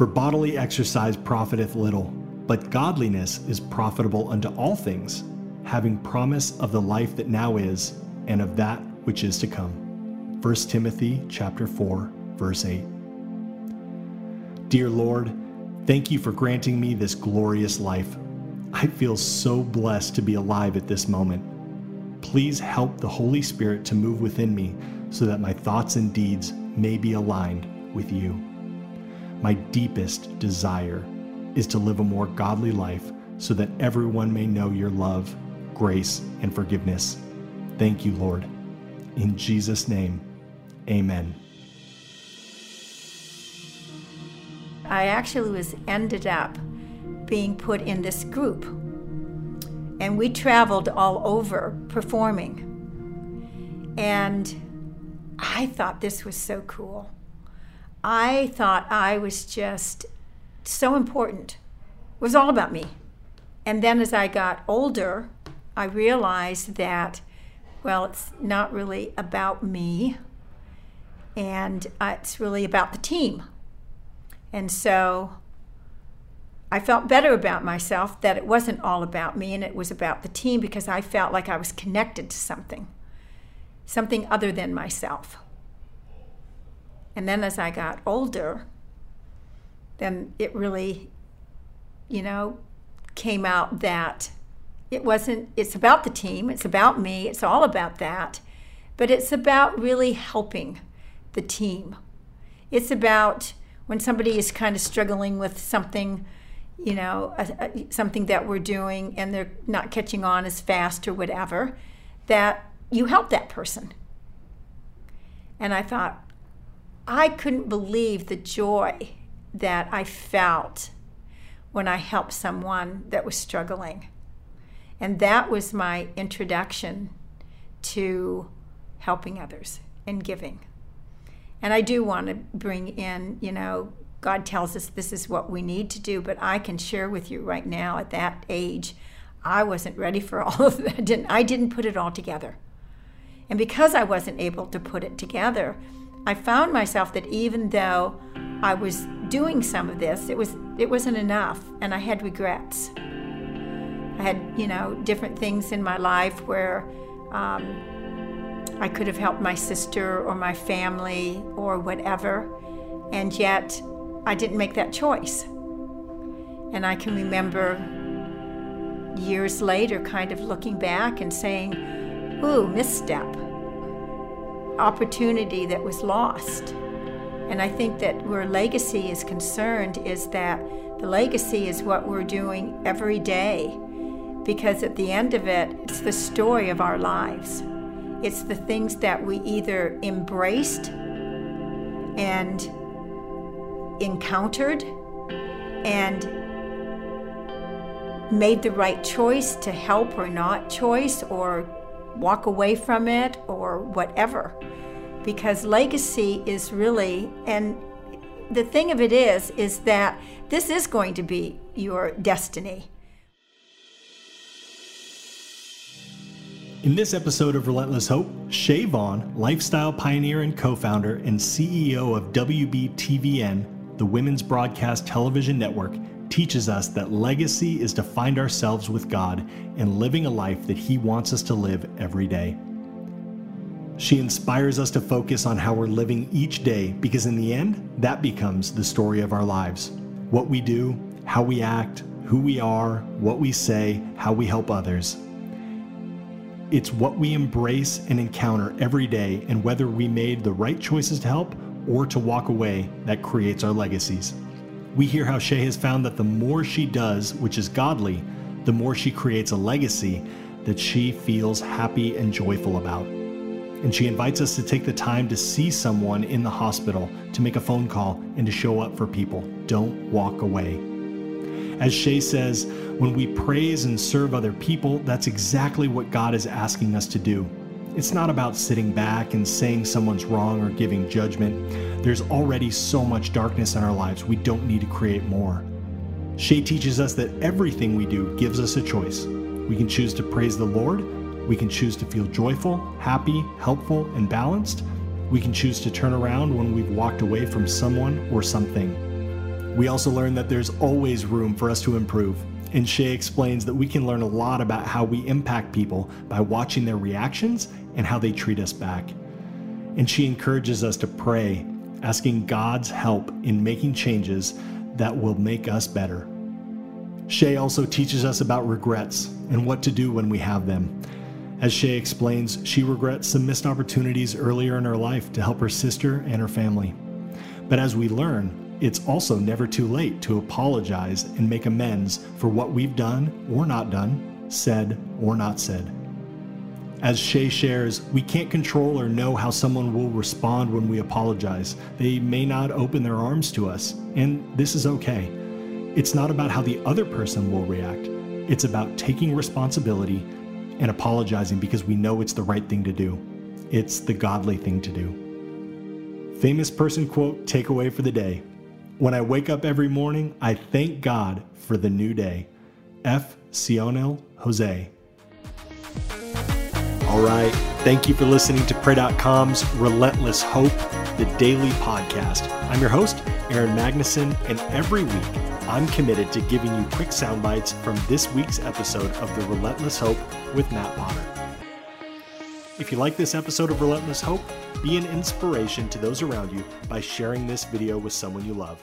For bodily exercise profiteth little, but godliness is profitable unto all things, having promise of the life that now is, and of that which is to come. 1 Timothy chapter 4, verse 8. Dear Lord, thank you for granting me this glorious life. I feel so blessed to be alive at this moment. Please help the Holy Spirit to move within me so that my thoughts and deeds may be aligned with you. My deepest desire is to live a more godly life so that everyone may know your love, grace, and forgiveness. Thank you, Lord. In Jesus' name, amen. I actually was ended up being put in this group. And we traveled all over performing. And I thought this was so cool. I thought I was just so important. It was all about me. And then as I got older, I realized that, well, it's not really about me, and uh, it's really about the team. And so I felt better about myself that it wasn't all about me and it was about the team because I felt like I was connected to something, something other than myself. And then as I got older, then it really, you know, came out that it wasn't, it's about the team, it's about me, it's all about that, but it's about really helping the team. It's about when somebody is kind of struggling with something, you know, a, a, something that we're doing and they're not catching on as fast or whatever, that you help that person. And I thought, I couldn't believe the joy that I felt when I helped someone that was struggling. And that was my introduction to helping others and giving. And I do want to bring in, you know, God tells us this is what we need to do, but I can share with you right now at that age, I wasn't ready for all of that. I didn't, I didn't put it all together. And because I wasn't able to put it together, I found myself that even though I was doing some of this, it was it wasn't enough, and I had regrets. I had you know different things in my life where um, I could have helped my sister or my family or whatever, and yet I didn't make that choice. And I can remember years later, kind of looking back and saying, "Ooh, misstep." Opportunity that was lost. And I think that where legacy is concerned is that the legacy is what we're doing every day because at the end of it, it's the story of our lives. It's the things that we either embraced and encountered and made the right choice to help or not choice or walk away from it or whatever. Because legacy is really, and the thing of it is, is that this is going to be your destiny. In this episode of Relentless Hope, Shea Vaughn, lifestyle pioneer and co founder and CEO of WBTVN, the Women's Broadcast Television Network, teaches us that legacy is to find ourselves with God and living a life that He wants us to live every day. She inspires us to focus on how we're living each day because, in the end, that becomes the story of our lives. What we do, how we act, who we are, what we say, how we help others. It's what we embrace and encounter every day, and whether we made the right choices to help or to walk away, that creates our legacies. We hear how Shea has found that the more she does, which is godly, the more she creates a legacy that she feels happy and joyful about. And she invites us to take the time to see someone in the hospital, to make a phone call, and to show up for people. Don't walk away. As Shea says, when we praise and serve other people, that's exactly what God is asking us to do. It's not about sitting back and saying someone's wrong or giving judgment. There's already so much darkness in our lives, we don't need to create more. Shea teaches us that everything we do gives us a choice. We can choose to praise the Lord, we can choose to feel joyful, happy, helpful, and balanced. We can choose to turn around when we've walked away from someone or something. We also learn that there's always room for us to improve. And Shea explains that we can learn a lot about how we impact people by watching their reactions and how they treat us back. And she encourages us to pray, asking God's help in making changes that will make us better. Shea also teaches us about regrets and what to do when we have them. As Shea explains, she regrets some missed opportunities earlier in her life to help her sister and her family. But as we learn, it's also never too late to apologize and make amends for what we've done or not done, said or not said. As Shea shares, we can't control or know how someone will respond when we apologize. They may not open their arms to us, and this is okay. It's not about how the other person will react, it's about taking responsibility and apologizing because we know it's the right thing to do. It's the godly thing to do. Famous person quote takeaway for the day When I wake up every morning, I thank God for the new day. F. Sionil Jose. All right. Thank you for listening to Pray.com's Relentless Hope, the daily podcast. I'm your host, Aaron Magnuson, and every week I'm committed to giving you quick sound bites from this week's episode of The Relentless Hope with Matt Potter. If you like this episode of Relentless Hope, be an inspiration to those around you by sharing this video with someone you love.